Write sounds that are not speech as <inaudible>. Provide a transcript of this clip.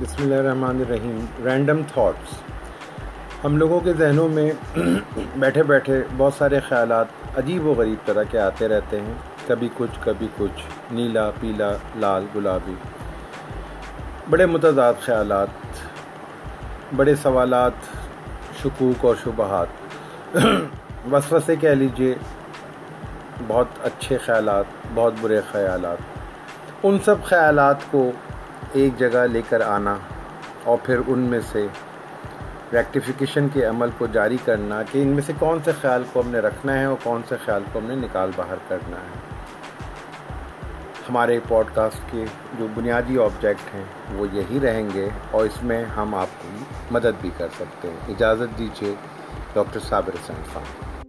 بسم اللہ الرحمن الرحیم رینڈم تھاٹس ہم لوگوں کے ذہنوں میں <clears throat> بیٹھے بیٹھے بہت سارے خیالات عجیب و غریب طرح کے آتے رہتے ہیں۔ کبھی کچھ کبھی کچھ، نیلا، پیلا، لال، گلابی۔ بڑے متضاد خیالات، بڑے سوالات، شکوک اور شبہات۔ <clears throat> وسوسے کہہ لیجیے، بہت اچھے خیالات، بہت برے خیالات۔ ان سب خیالات کو ایک جگہ لے کر آنا اور پھر ان میں سے ریکٹیفیکیشن کے عمل کو جاری کرنا کہ ان میں سے کون سے خیال کو ہم نے رکھنا ہے اور کون سے خیال کو ہم نے نکال باہر کرنا ہے۔ ہمارے پوڈ کاسٹ کے جو بنیادی آبجیکٹ ہیں وہ یہی رہیں گے اور اس میں ہم آپ کی مدد بھی کر سکتے ہیں۔ اجازت دیجیے، ڈاکٹر صابر حسین خان۔